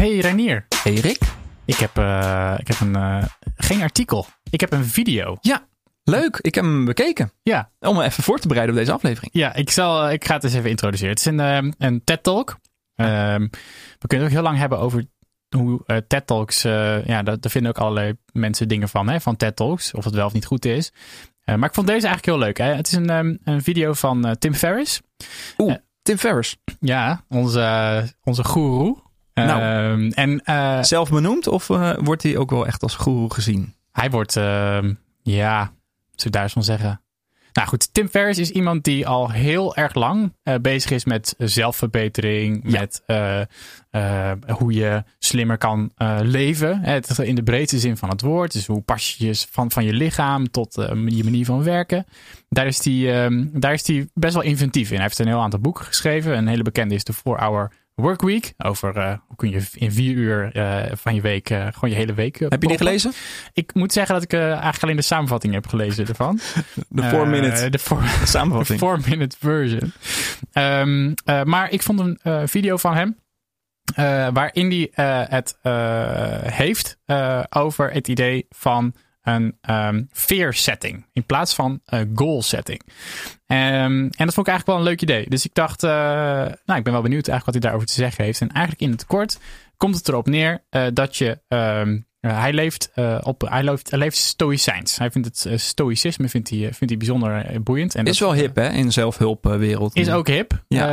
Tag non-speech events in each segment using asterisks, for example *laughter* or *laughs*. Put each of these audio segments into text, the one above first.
Hey Reinier, Hey Rick. ik heb, eh, ik heb een, eh, geen artikel. Ik heb een video. Ja, leuk. Ik heb hem bekeken. Ja, Om me even voor te bereiden op deze aflevering. ja ik, zal, ik ga het eens even introduceren. Het is een, ehm, een TED-talk. Ehm, we kunnen het ook heel lang hebben over hoe eh, TED-talks... eh, ja, daar, daar vinden ook allerlei mensen dingen van, hè, van TED-talks. Of het wel of niet goed is. Eh, maar ik vond deze eigenlijk heel leuk. Hè. Het is een, ehm, een video van eh, Tim Ferriss. Oeh, Eh. Tim Ferriss. Ja, onze, onze goeroe. Nou. Ehm, en eh, Zelf benoemd of eh, wordt hij ook wel echt als guru gezien? Hij wordt, ehm, ja, zou ik daar eens van zeggen. Nou goed, Tim Ferriss is iemand die al heel erg lang eh, bezig is met zelfverbetering. Ja. Met hoe je slimmer kan leven. Het- in de breedste zin van het woord. Dus hoe pas je je van, van je lichaam tot je manier van werken. Daar is hij daar is hij best wel inventief in. Hij heeft een heel aantal boeken geschreven. Een hele bekende is de 4-Hour Workweek. Over eh, hoe kun je in vier uur eh, van je week eh, gewoon je hele week Heb je die gelezen? Ik moet zeggen dat ik eigenlijk alleen de samenvatting heb gelezen ervan. *laughs* De 4 minute De 4 *laughs* samenvatting. minute version. Ehm, eh, maar ik vond een video van hem. waarin hij het heeft over het idee van een ehm fear setting. In plaats van eh, goal setting. Ehm, en dat vond ik eigenlijk wel een leuk idee. Dus ik dacht, eh, nou, ik ben wel benieuwd eigenlijk wat hij daarover te zeggen heeft. En eigenlijk in het kort komt het erop neer eh, dat je. ehm, eh, hij, leeft, op, hij, leeft, hij leeft stoïcijns. Hij vindt het stoïcisme vindt hij, vindt hij bijzonder boeiend. En Is dat, wel hip hè, in de zelfhulpwereld. Is ook hip. Ja.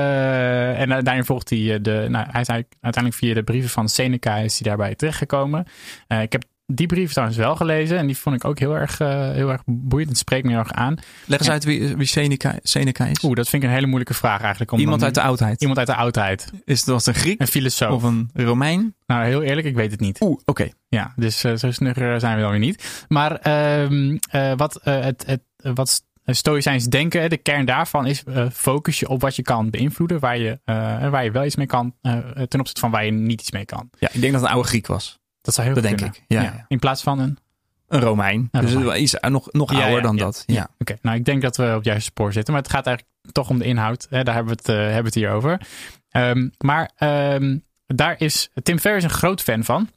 En daarin volgt hij de. Nou, hij is uiteindelijk via de brieven van Seneca is hij daarbij terechtgekomen. Ik heb die brief trouwens wel gelezen. En die vond ik ook heel erg, eh, heel erg boeiend. Het spreekt me heel erg aan. Leg eens uit wie, wie Seneca, Seneca is. Oeh, dat vind ik een hele moeilijke vraag eigenlijk. Om Iemand dan- uit de oudheid. Iemand uit de oudheid. Is het was een Griek Een filosoof. of een Romein? Nou, heel eerlijk, ik weet het niet. Oeh, oké. Ja, dus eh, zo snugger zijn we dan weer niet. Maar ehm, eh, wat, eh, het, het, eh, wat stoïcijns denken, de kern daarvan is eh, focus je op wat je kan beïnvloeden, waar je, eh, waar je wel iets mee kan, eh, ten opzichte van waar je niet iets mee kan. Ja, ik denk dat het een oude Griek was. Dat zou heel Dat goed denk kunnen. ik, ja, ja. In plaats van een. Een Romein. Een dus Romein. iets eh, nog, nog Ja, ouder ja, dan ja. dat. Ja. Oké, nou ik denk dat we op het juiste spoor zitten, maar het gaat eigenlijk toch om de inhoud. Hè? Daar hebben we het, eh, hebben we het hier over. Ehm, maar ehm, daar is Tim Ferriss een groot fan van.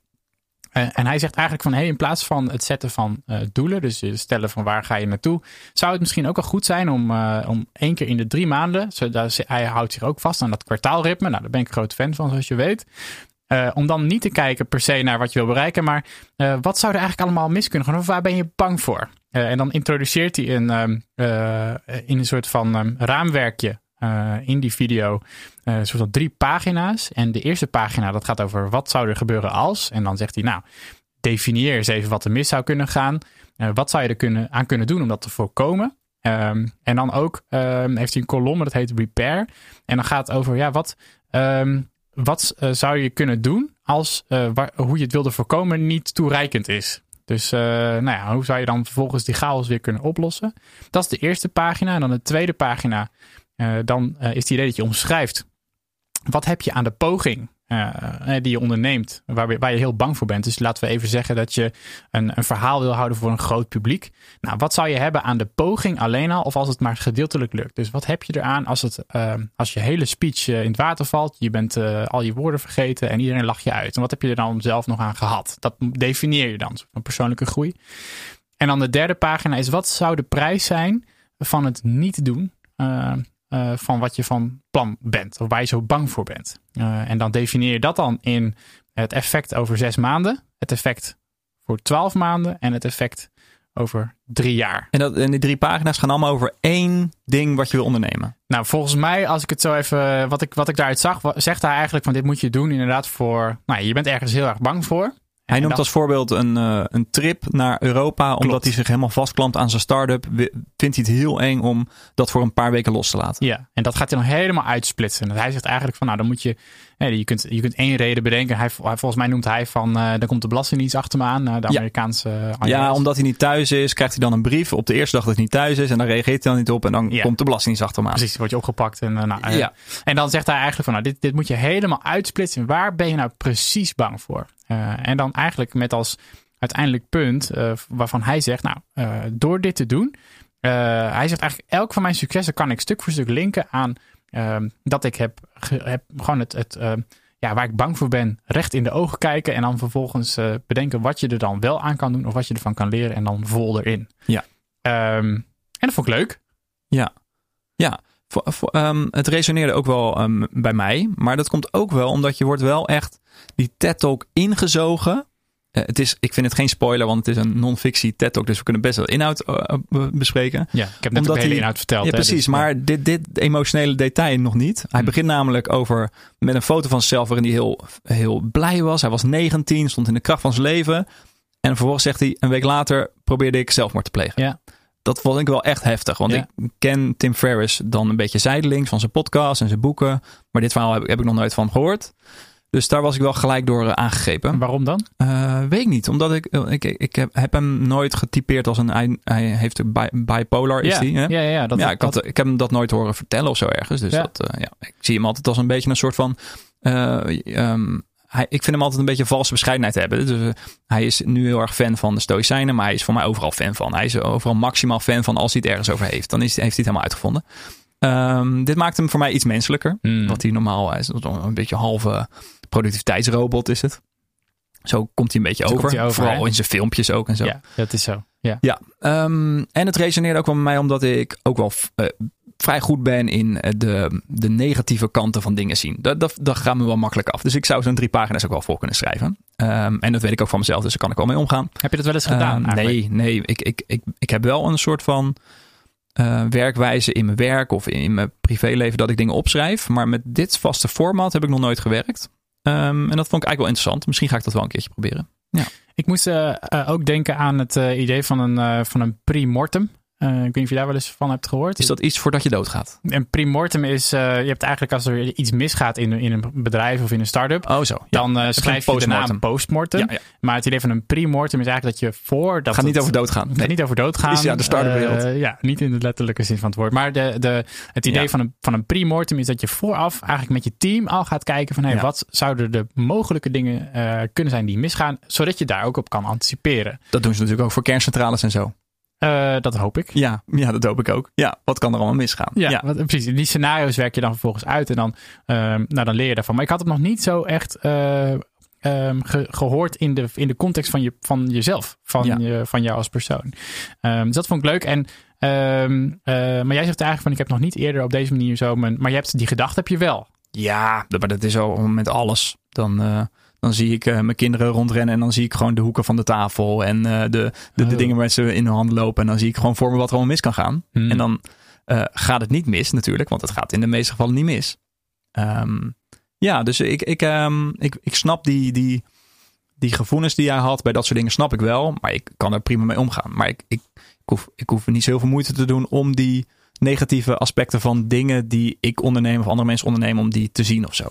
Eh, en hij zegt eigenlijk van, hey, in plaats van het zetten van eh, doelen, dus je stellen van waar ga je naartoe, zou het misschien ook wel goed zijn om, eh, om één keer in de drie maanden, zodat hij houdt zich ook vast aan dat kwartaalritme, nou daar ben ik een groot fan van, zoals je weet. Eh, om dan niet te kijken per se naar wat je wil bereiken, maar eh, wat zou er eigenlijk allemaal mis kunnen gaan? Of waar ben je bang voor? Eh, en dan introduceert hij een, ehm, eh, in een soort van ehm, raamwerkje in die video. een soort van drie pagina's. En de eerste pagina dat gaat over wat zou er gebeuren als. En dan zegt hij, nou, definieer eens even wat er mis zou kunnen gaan. Wat zou je er kunnen, aan kunnen doen om dat te voorkomen? Ehm, en dan ook heeft hij een kolom, dat heet Repair. En dan gaat het over, ja, wat, wat eh, zou je kunnen doen als eh, waar- hoe je het wilde voorkomen niet toereikend is? Dus eh, nou ja, hoe zou je dan vervolgens die chaos weer kunnen oplossen? Dat is de eerste pagina. En dan de tweede pagina, dan is het idee dat je omschrijft. Wat heb je aan de poging die je onderneemt, waar, waar je heel bang voor bent? Dus laten we even zeggen dat je een, een verhaal wil houden voor een groot publiek. Nou, wat zou je hebben aan de poging alleen al, of als het maar gedeeltelijk lukt? Dus wat heb je eraan als, het, eh, als je hele speech eh, in het water valt, je bent eh, al je woorden vergeten en iedereen lacht je uit? En wat heb je er dan zelf nog aan gehad? Dat definieer je dan, een persoonlijke groei. En dan de derde pagina is, wat zou de prijs zijn van het niet doen eh, eh, van wat je van plan bent, of waar je zo bang voor bent? Eh, en dan definieer je dat dan in het effect over zes maanden, het effect voor twaalf maanden en het effect over drie jaar. En, dat, en die drie pagina's gaan allemaal over één ding wat je wil ondernemen. Nou, volgens mij, als ik het zo even, wat ik, wat ik daaruit zag, zegt hij eigenlijk van dit moet je doen inderdaad voor, nou, je bent ergens heel erg bang voor. Hij noemt dat- als voorbeeld een, eh, een trip naar Europa. Omdat hij zich helemaal vastklampt aan zijn start-up. Vindt hij het heel eng om dat voor een paar weken los te laten. Ja, en dat gaat hij dan helemaal uitsplitsen. En hij zegt eigenlijk van, nou, dan moet je, nee, je, kunt, je kunt één reden bedenken. Hij, volgens mij noemt hij van, eh dan komt de belastingdienst achter me aan, eh, de Ja. Amerikaanse eh, Ja, IRS. omdat hij niet thuis is, krijgt hij dan een brief op de eerste dag dat hij niet thuis is. En dan reageert hij dan niet op. En dan Ja. komt de belastingdienst achter hem aan. Precies, word je opgepakt. En, nou, Ja. en dan zegt hij eigenlijk van, nou, dit, dit moet je helemaal uitsplitsen. Waar ben je nou precies bang voor? En dan eigenlijk met als uiteindelijk punt waarvan hij zegt, nou, door dit te doen, hij zegt eigenlijk, elk van mijn successen kan ik stuk voor stuk linken aan ehm, dat ik heb, heb gewoon het, het, ehm, ja, waar ik bang voor ben, recht in de ogen kijken. En dan vervolgens uh, bedenken wat je er dan wel aan kan doen. Of wat je ervan kan leren. En dan vol erin. Ja. Um, en dat vond ik leuk. Ja. Ja. Um, het resoneerde ook wel bij mij. Maar dat komt ook wel omdat je wordt wel echt die TED-talk ingezogen. Uh, het is, ik vind het geen spoiler, want het is een non-fictie TED-talk. Dus we kunnen best wel inhoud uh, bespreken. Ja, ik heb net de hele inhoud verteld. Ja, precies. Dus, maar dit, dit emotionele detail nog niet. Hij hm. begint namelijk over met een foto van zichzelf waarin hij heel, heel blij was. Hij was 19, stond in de kracht van zijn leven. En vervolgens zegt hij, een week later probeerde ik zelfmoord te plegen. Ja dat vond ik wel echt heftig. Want ik ken Tim Ferriss dan een beetje zijdelings van zijn podcast en zijn boeken. Maar dit verhaal heb, heb ik nog nooit van gehoord. Dus daar was ik wel gelijk door uh, aangegrepen. Waarom dan? Uh, weet ik niet. Omdat ik, eh, ik, ik heb, heb, hem nooit getypeerd als een. Hij, hij heeft bipolar, is ja. die. Hè? Ja, ja, dat, ja ik, had, ik heb hem dat nooit horen vertellen of zo ergens. Dus ja. Dat, uh, ja, ik zie hem altijd als een beetje een soort van. Um, hij, ik vind hem altijd een beetje valse bescheidenheid hebben. Dus uh, hij is nu heel erg fan van de Stoïcijnen, maar hij is voor mij overal fan van. Hij is overal maximaal fan van als hij het ergens over heeft. Dan is, heeft hij het helemaal uitgevonden. Um, dit maakt hem voor mij iets menselijker. Mm. Wat hij normaal is. Een beetje halve productiviteitsrobot is het. Zo komt hij een beetje over. over. Vooral hè? in zijn filmpjes ook en zo. Ja, dat is zo. Ja. ja um, en het resoneerde ook wel met mij omdat ik ook wel uh, vrij goed ben in eh, de, de negatieve kanten van dingen zien. Dat, dat, dat gaat me wel makkelijk af. Dus ik zou zo'n drie pagina's ook wel voor kunnen schrijven. Um, en dat weet ik ook van mezelf, dus daar kan ik wel mee omgaan. Heb je dat wel eens gedaan? Nee, nee. Ik, ik, ik, ik heb wel een soort van uh, werkwijze in mijn werk of in mijn privéleven dat ik dingen opschrijf. Maar met dit vaste format heb ik nog nooit gewerkt. Um, en dat vond ik eigenlijk wel interessant. Misschien ga ik dat wel een keertje proberen. Ja. Ik moest uh, uh, ook denken aan het idee van een, van een pre-mortem. Uh, ik weet niet of je daar wel eens van hebt gehoord. Is dat iets voordat je doodgaat? Een primortem is, uh, je hebt eigenlijk als er iets misgaat in, in een bedrijf of in een start-up. Oh zo. Dan uh, schrijf je de naam postmortem. Ja, ja. Maar het idee van een primortem is eigenlijk dat je voor... Dat gaat niet over doodgaan. Nee. Gaat niet over doodgaan. Is ja de start-up wereld. ja, niet in de letterlijke zin van het woord. Maar de, de, het idee van, een, van een primortem is dat je vooraf eigenlijk met je team al gaat kijken van... Hey, wat zouden de mogelijke dingen kunnen zijn die misgaan, zodat je daar ook op kan anticiperen. Dat doen ze natuurlijk ook voor kerncentrales en zo. Uh, dat hoop ik. Ja, ja, dat hoop ik ook. Ja, wat kan er allemaal misgaan? Ja, ja. Wat, precies. Die scenario's werk je dan vervolgens uit en dan, uh, nou, dan leer je daarvan. Maar ik had het nog niet zo echt uh, um, ge gehoord in de, in de context van, je, van jezelf, van, ja. je, van jou als persoon. Um, dus dat vond ik leuk. En, um, maar jij zegt eigenlijk van ik heb nog niet eerder op deze manier zo mijn. Maar je hebt die gedachte heb je wel. Ja, maar dat is al met alles. Dan dan zie ik uh, mijn kinderen rondrennen en dan zie ik gewoon de hoeken van de tafel en uh, de, de, de, oh. dingen waar ze in hun handen lopen. En dan zie ik gewoon voor me wat er allemaal mis kan gaan. Hmm. En dan uh, gaat het niet mis natuurlijk, want het gaat in de meeste gevallen niet mis. Um, ja, dus ik, ik, um, ik, ik snap die, die, die gevoelens die jij had bij dat soort dingen, snap ik wel. Maar ik kan er prima mee omgaan. Maar ik, ik, ik, hoef, ik hoef niet zoveel moeite te doen om die negatieve aspecten van dingen die ik onderneem of andere mensen ondernemen, om die te zien of zo.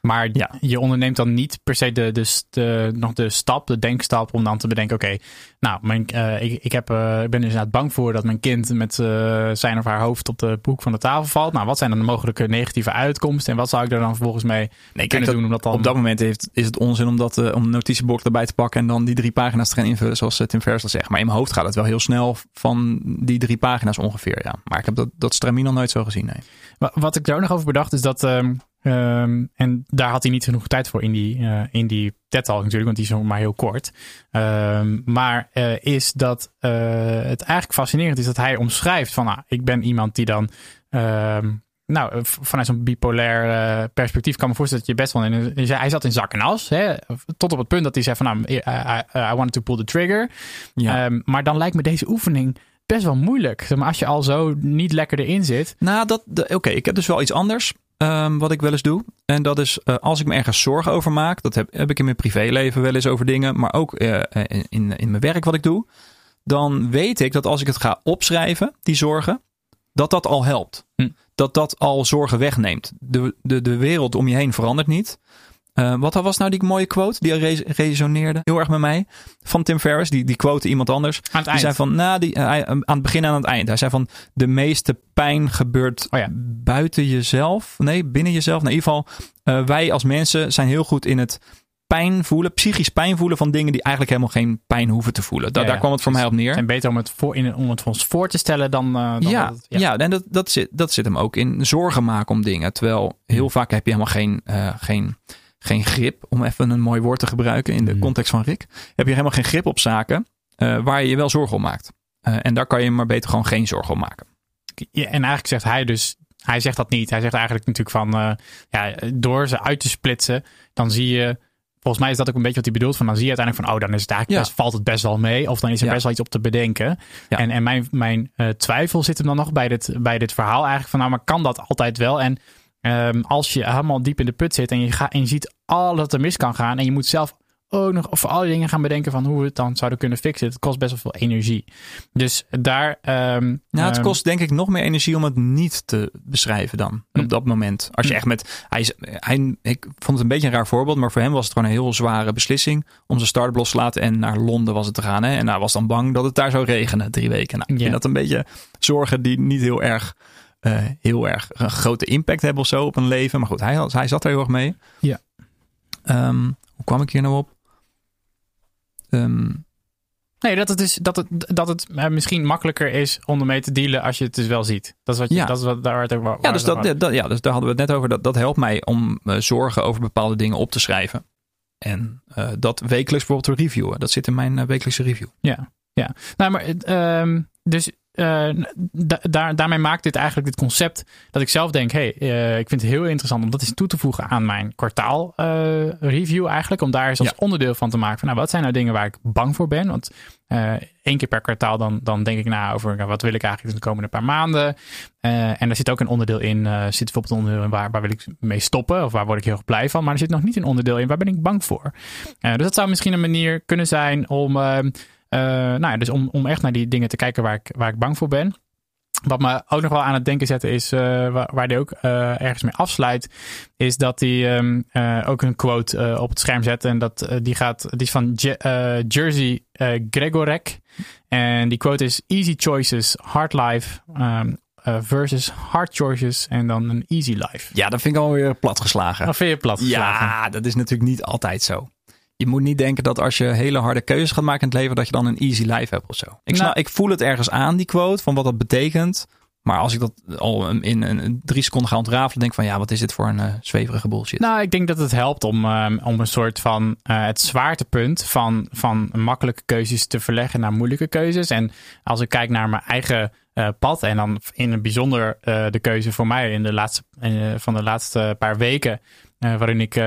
Maar ja. je onderneemt dan niet per se de, de, de, nog de stap, de denkstap, om dan te bedenken: oké, nou, mijn, uh, ik, ik, heb, uh, ik ben dus inderdaad bang voor dat mijn kind met uh, zijn of haar hoofd op de boek van de tafel valt. Nou, wat zijn dan de mogelijke negatieve uitkomsten en wat zou ik er dan vervolgens mee nee, kunnen doen? Om dat dan... Op dat moment heeft, is het onzin om, dat, om een notitieblok erbij te pakken en dan die drie pagina's te gaan invullen, zoals Tim Ferriss al zegt. Maar in mijn hoofd gaat het wel heel snel van die drie pagina's ongeveer. Ja. Maar ik heb dat, dat stramien nog nooit zo gezien. Nee. Wat ik daar ook nog over bedacht is dat. Um, Um, en daar had hij niet genoeg tijd voor in die, uh, in die TED-talk natuurlijk, want die is nog maar heel kort. Um, maar uh, is dat uh, het eigenlijk fascinerend is dat hij omschrijft van, nou, ik ben iemand die dan, um, nou, vanuit zo'n bipolair perspectief kan me voorstellen dat je best wel in, hij zat in zak en as, hè, tot op het punt dat hij zei van, nou, I, I, I wanted to pull the trigger. Ja. maar dan lijkt me deze oefening best wel moeilijk. Maar als je al zo niet lekker erin zit. Nou, dat, oké, ik heb dus wel iets anders. Um, wat ik wel eens doe. En dat is uh, als ik me ergens zorgen over maak. Dat heb, heb ik in mijn privéleven wel eens over dingen. Maar ook uh, in, in mijn werk wat ik doe. Dan weet ik dat als ik het ga opschrijven, die zorgen. Dat dat al helpt. Hm. Dat dat al zorgen wegneemt. De, de, de wereld om je heen verandert niet. Uh, wat was nou die mooie quote? Die re resoneerde heel erg met mij. Van Tim Ferriss. Die, die quote iemand anders. Aan het die eind. zei van, nou, die, uh, aan het begin en aan het eind. Hij zei van, de meeste pijn gebeurt oh ja. buiten jezelf. Nee, binnen jezelf. Nou, in ieder geval, uh, wij als mensen zijn heel goed in het pijn voelen, psychisch pijn voelen van dingen die eigenlijk helemaal geen pijn hoeven te voelen. Da daar kwam het voor mij op neer. En beter om het, voor, in, om het voor ons voor te stellen dan. Dan ja, het, ja, ja. en dat, dat, zit, dat zit hem ook in zorgen maken om dingen. Terwijl heel vaak heb je helemaal geen, geen, geen grip, om even een mooi woord te gebruiken in de mm. context van Rick. Heb je helemaal geen grip op zaken uh, waar je je wel zorgen om maakt. en daar kan je maar beter gewoon geen zorgen om maken. Ja, en eigenlijk zegt hij dus hij zegt dat niet. Hij zegt eigenlijk natuurlijk van, uh, ja, door ze uit te splitsen, dan zie je volgens mij is dat ook een beetje wat hij bedoelt. Van dan zie je uiteindelijk van, oh, dan is het eigenlijk best, valt het best wel mee. Of dan is er best wel iets op te bedenken. En, en mijn, mijn twijfel zit hem dan nog bij dit, bij dit verhaal eigenlijk van, nou, maar kan dat altijd wel? En um, als je helemaal diep in de put zit en je, gaat en je ziet al dat er mis kan gaan en je moet zelf ook nog voor alle dingen gaan bedenken van hoe we het dan zouden kunnen fixen. Het kost best wel veel energie. Dus daar. Um, nou, het ehm, kost denk ik nog meer energie om het niet te beschrijven dan. Op hm. dat moment. Als je hm. echt met. Hij, hij, ik vond het een beetje een raar voorbeeld, maar voor hem was het gewoon een heel zware beslissing om zijn start los te laten en naar Londen was het te gaan. Hè? En hij was dan bang dat het daar zou regenen drie weken. Nou, ik vind dat een beetje zorgen die niet heel erg. Uh, heel erg een grote impact hebben of zo op een leven. Maar goed, hij, hij zat er heel erg mee. Ja. Um, hoe kwam ik hier nou op? Ehm, nee, dat het, is, dat het, dat het eh, misschien makkelijker is om ermee te dealen als je het dus wel ziet. Dat is wat je, ja. dat is wat daar het waar, ja, dus dat, dat, ja, dus daar hadden we het net over. Dat, dat helpt mij om uh, zorgen over bepaalde dingen op te schrijven. En uh, dat wekelijks bijvoorbeeld te reviewen. Dat zit in mijn wekelijkse review. Ja, ja. Nou, maar um, dus uh, daar, daarmee maakt dit eigenlijk dit concept dat ik zelf denk: hey, uh, ik vind het heel interessant om dat eens toe te voegen aan mijn kwartaal uh, review eigenlijk. Om daar eens als onderdeel van te maken van nou, wat zijn nou dingen waar ik bang voor ben? Want één keer per kwartaal dan, dan denk ik na over nou, wat wil ik eigenlijk de komende paar maanden. en er zit ook een onderdeel in, zit bijvoorbeeld een onderdeel in waar, waar wil ik mee stoppen of waar word ik heel erg blij van. Maar er zit nog niet een onderdeel in waar ben ik bang voor. dus dat zou misschien een manier kunnen zijn om nou ja, dus om, om echt naar die dingen te kijken waar ik, waar ik bang voor ben. Wat me ook nog wel aan het denken zetten is, uh, waar, waar hij ook uh, ergens mee afsluit, is dat hij um, ook een quote op het scherm zet. En dat, die, gaat, die is van Je Jersey Gregorek. En die quote is: Easy choices, hard life. Um, versus hard choices en dan een easy life. Ja, dat vind ik alweer platgeslagen. Dat vind je platgeslagen. Ja, dat is natuurlijk niet altijd zo je moet niet denken dat als je hele harde keuzes gaat maken in het leven, dat je dan een easy life hebt of zo. Ik, nou, ik voel het ergens aan, die quote, van wat dat betekent. Maar als ik dat al in een drie seconden ga ontrafelen, denk ik van ja, wat is dit voor een uh, zweverige bullshit. Nou, ik denk dat het helpt om, um, om een soort van uh, het zwaartepunt van, van makkelijke keuzes te verleggen naar moeilijke keuzes. En als ik kijk naar mijn eigen uh, pad en dan in het bijzonder de keuze voor mij in de laatste, van de laatste paar weken waarin ik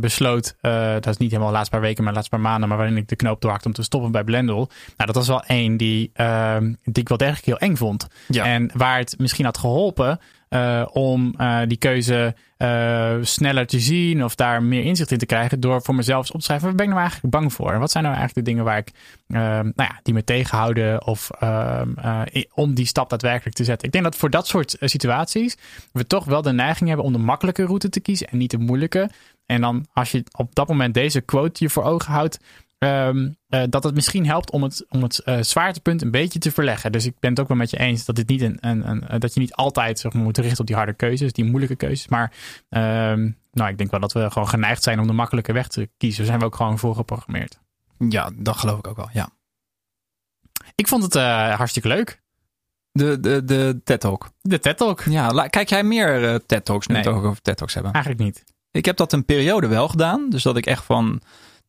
besloot, dat is niet helemaal de laatste paar weken, maar de laatste paar maanden, maar waarin ik de knoop doorhakte om te stoppen bij Blendel. Nou, dat was wel één die, die ik wel degelijk heel eng vond. Ja. En waar het misschien had geholpen uh, om uh, die keuze uh, sneller te zien of daar meer inzicht in te krijgen door voor mezelf op te schrijven, waar ben ik nou eigenlijk bang voor? En wat zijn nou eigenlijk de dingen waar ik, nou ja, die me tegenhouden of om die stap daadwerkelijk te zetten? Ik denk dat voor dat soort situaties we toch wel de neiging hebben om de makkelijke route te kiezen en niet de moeilijke. En dan als je op dat moment deze quote je voor ogen houdt, Um, uh, dat het misschien helpt om het, om het uh, zwaartepunt een beetje te verleggen. Dus ik ben het ook wel met je eens dat, dit niet een, een, een eh, dat je niet altijd zeg maar, moet richten op die harde keuzes, die moeilijke keuzes. Maar um, nou, ik denk wel dat we gewoon geneigd zijn om de makkelijke weg te kiezen. Daar zijn we ook gewoon voor geprogrammeerd. Ja, dat geloof ik ook wel, ja. Ik vond het uh, hartstikke leuk. De, de, de TED Talk. De TED Talk. Ja, kijk jij meer TED Talks nu nee, het over TED Talks hebben? Eigenlijk niet. Ik heb dat een periode wel gedaan. Dus dat ik echt van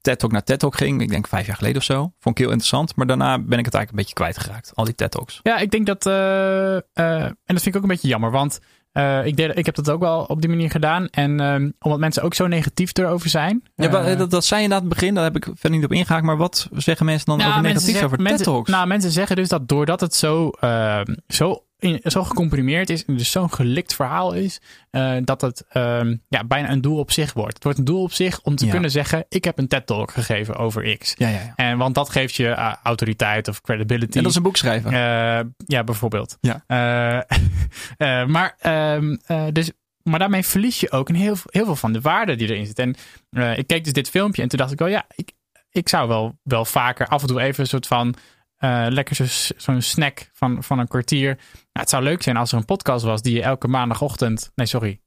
TED Talk naar TED Talk ging. Ik denk vijf jaar geleden of zo. Vond ik heel interessant. Maar daarna ben ik het eigenlijk een beetje kwijtgeraakt. Al die TED Talks. Ja, ik denk dat... Uh, uh, en dat vind ik ook een beetje jammer. Want uh, ik, deed, ik heb dat ook wel op die manier gedaan. En um, omdat mensen ook zo negatief erover zijn. Ja, dat, dat zei je inderdaad het begin. Daar heb ik verder niet op ingehaakt. Maar wat zeggen mensen dan over negatief over mensen, TED Talks? Nou, mensen zeggen dus dat doordat het zo, ehm, zo in, zo gecomprimeerd is en dus zo'n gelikt verhaal is, uh, dat het um, ja, bijna een doel op zich wordt. Het wordt een doel op zich om te kunnen zeggen: Ik heb een TED-talk gegeven over X. Ja, ja, ja. En, want dat geeft je uh, autoriteit of credibility. En dat is een boek schrijven. Uh, ja, bijvoorbeeld. Ja. *laughs* maar, um, dus, maar daarmee verlies je ook een heel, heel veel van de waarde die erin zit. En ik keek dus dit filmpje en toen dacht ik: Oh ja, ik, ik zou wel, wel vaker af en toe even een soort van uh, lekker zo'n snack van, van een kwartier. Nou, het zou leuk zijn als er een podcast was die je elke maandagochtend. Nee, sorry.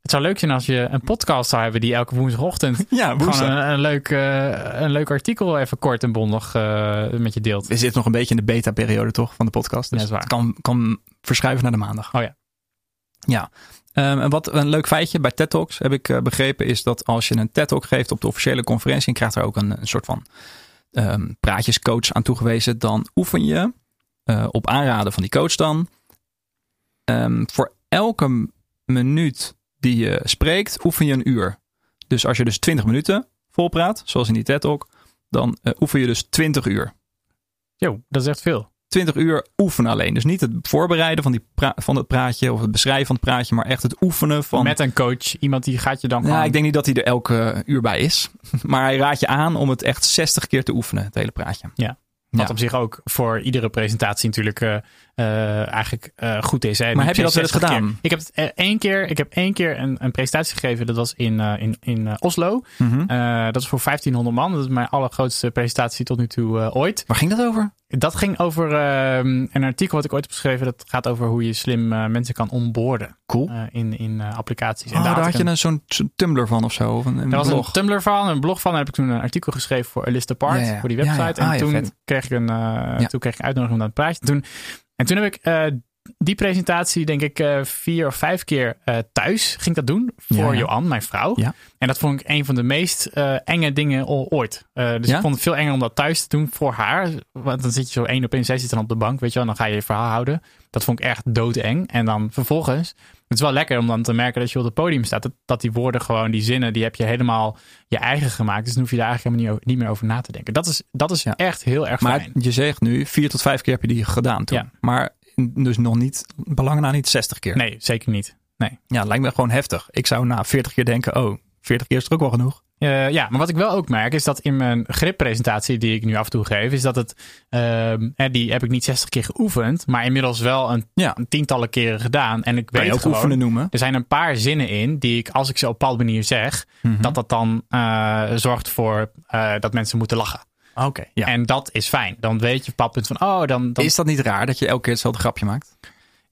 Het zou leuk zijn als je een podcast zou hebben die elke woensdagochtend *laughs* ja, woensdag. een, een, leuk, uh, een leuk artikel even kort en bondig uh, met je deelt. We zitten nog een beetje in de beta-periode toch van de podcast. Dus ja, het kan, kan verschuiven naar de maandag. Oh ja. Ja. Um, en wat een leuk feitje bij TED Talks heb ik begrepen is dat als je een TED Talk geeft op de officiële conferentie en krijgt er ook een, een soort van um, praatjescoach aan toegewezen, dan oefen je op aanraden van die coach dan um, voor elke minuut die je spreekt, oefen je een uur. Dus als je dus 20 minuten volpraat, zoals in die TED Talk, dan uh, oefen je dus 20 uur. Jo, dat is echt veel. 20 uur oefenen alleen. Dus niet het voorbereiden van, die van het praatje of het beschrijven van het praatje, maar echt het oefenen van. Met een coach, iemand die gaat je dan. Ja, ik denk niet dat hij er elke uur bij is. *laughs* Maar hij raadt je aan om het echt 60 keer te oefenen, het hele praatje. Ja. Wat op zich ook voor iedere presentatie natuurlijk uh, uh, eigenlijk uh, goed is. Hè? Maar heb je dat wel eens gedaan? Keer. Ik heb het één keer, ik heb één keer een, een presentatie gegeven. Dat was in, in, in Oslo. Mm -hmm. dat is voor 1500 man. Dat is mijn allergrootste presentatie tot nu toe ooit. Waar ging dat over? Dat ging over uh, een artikel wat ik ooit heb geschreven. Dat gaat over hoe je slim uh, mensen kan onboorden. Cool. Uh, in in applicaties. Oh, en daar, daar had je een, zo'n zo Tumblr van of zo? Of een, een daar blog. was een Tumblr van, een blog van. Daar heb ik toen een artikel geschreven voor Alista Part. Ja, ja. Voor die website. Ja, en ah, toen, kreeg ik een, toen kreeg ik een uitnodiging om naar het praatje te doen. En toen heb ik die presentatie, denk ik, uh, vier of vijf keer uh, thuis ging ik dat doen. Voor ja, ja. Johan, mijn vrouw. Ja. En dat vond ik een van de meest uh, enge dingen ooit. dus ik vond het veel enger om dat thuis te doen voor haar. Want dan zit je zo één op één, zij zit dan op de bank, weet je wel. En dan ga je je verhaal houden. Dat vond ik echt doodeng. En dan vervolgens, het is wel lekker om dan te merken dat je op het podium staat. Dat, dat die woorden gewoon, die zinnen, die heb je helemaal je eigen gemaakt. Dus dan hoef je daar eigenlijk helemaal niet, niet meer over na te denken. Dat is, dat is echt heel erg maar fijn. je zegt nu, vier tot vijf keer heb je die gedaan toen. Maar dus nog niet, belangen na niet 60 keer. Nee, zeker niet. Nee. Ja, lijkt me gewoon heftig. Ik zou na 40 keer denken, oh, 40 keer is er ook wel genoeg. Uh, ja, maar wat ik wel ook merk is dat in mijn grippresentatie die ik nu af en toe geef, is dat het, uh, die heb ik niet 60 keer geoefend, maar inmiddels wel een, ja. tientallen keren gedaan. En ik weet ook gewoon, oefenen noemen. er zijn een paar zinnen in die ik, als ik ze op een bepaalde manier zeg, Mm -hmm. dat dat dan uh, zorgt voor uh, dat mensen moeten lachen. Oké, okay, ja. En dat is fijn. Dan weet je op dat punt van, oh, dan, dan... Is dat niet raar dat je elke keer hetzelfde grapje maakt?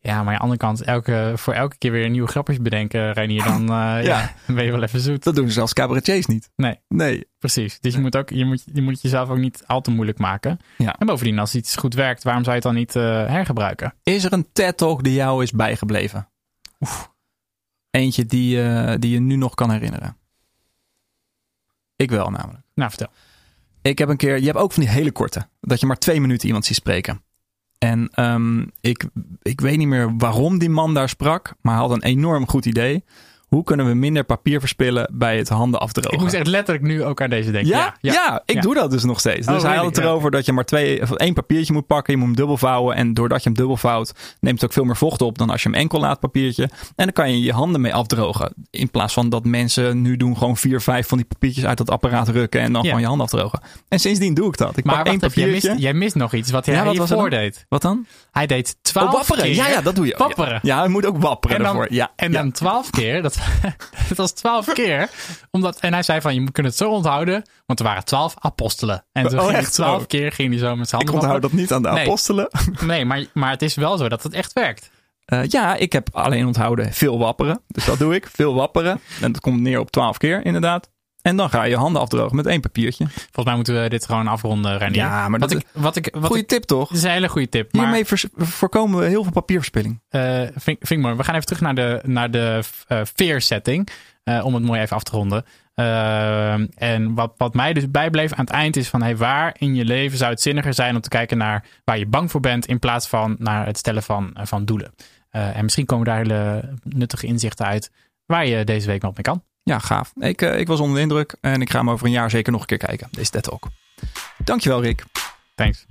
Ja, maar aan de andere kant, elke, voor elke keer weer nieuwe grapjes bedenken, Reinier, dan, uh, *laughs* ja. ja. dan ben je wel even zoet. Dat doen ze zelfs cabaretiers niet. Nee. Nee. Precies. Dus je moet, ook, je, moet, je moet het jezelf ook niet al te moeilijk maken. Ja. En bovendien, als iets goed werkt, waarom zou je het dan niet uh, hergebruiken? Is er een TED-talk die jou is bijgebleven? Oef. Eentje die, uh, die je nu nog kan herinneren? Ik wel namelijk. Nou, vertel. Ik heb een keer, je hebt ook van die hele korte, dat je maar twee minuten iemand ziet spreken. En um, ik, ik weet niet meer waarom die man daar sprak, maar hij had een enorm goed idee. Hoe kunnen we minder papier verspillen bij het handen afdrogen? Ik moest echt letterlijk nu ook aan deze denken. Ja, ja, ja. ja ik doe dat dus nog steeds. Dus Oh, hij had het erover dat je maar twee, of één papiertje moet pakken. Je moet hem dubbel vouwen. En doordat je hem dubbel vouwt, neemt het ook veel meer vocht op dan als je hem enkel laat papiertje. En dan kan je je handen mee afdrogen. In plaats van dat mensen nu doen gewoon vier, vijf van die papiertjes uit dat apparaat rukken en dan gewoon je handen afdrogen. En sindsdien doe ik dat. Ik Maar pak één jij papiertje. mist, jij mist nog iets wat hij Ja, wat was deed. Wat dan? Hij deed twaalf Oh, wapperen. keer Ja, ja, dat doe je. Wapperen. Ja, hij moet ook wapperen En dan, ervoor. Ja, en dan twaalf keer. Dat, *laughs* dat was twaalf keer. Omdat, en hij zei van, je moet- kunt het zo onthouden. Want er waren twaalf apostelen. En toen Oh, echt? twaalf Oh. keer ging hij zo met zijn Ik handen onthoud dat niet aan de Nee. apostelen. *laughs* Nee, maar, maar het is wel zo dat het echt werkt. Eh, ja, ik heb alleen onthouden veel wapperen. Dus dat doe ik. Veel wapperen. En dat komt neer op twaalf keer inderdaad. En dan ga je handen afdrogen met één papiertje. Volgens mij moeten we dit gewoon afronden, Renier. Ja, maar wat dat ik, wat ik, wat Goeie ik, tip toch? dit is een hele goede tip. Maar Hiermee voorkomen we heel veel papierverspilling. eh, vind, vind ik mooi. We gaan even terug naar de, naar de eh fear setting. eh, om het mooi even af te ronden. Eh, en wat, wat mij dus bijbleef aan het eind is van... Hey, waar in je leven zou het zinniger zijn om te kijken naar waar je bang voor bent... in plaats van naar het stellen van, eh, van doelen. Eh, en misschien komen daar hele nuttige inzichten uit... waar je deze week nog mee kan. Ja, gaaf. Ik, eh, ik was onder de indruk en ik ga hem over een jaar zeker nog een keer kijken. Deze TED Talk. Dankjewel Rick. Thanks.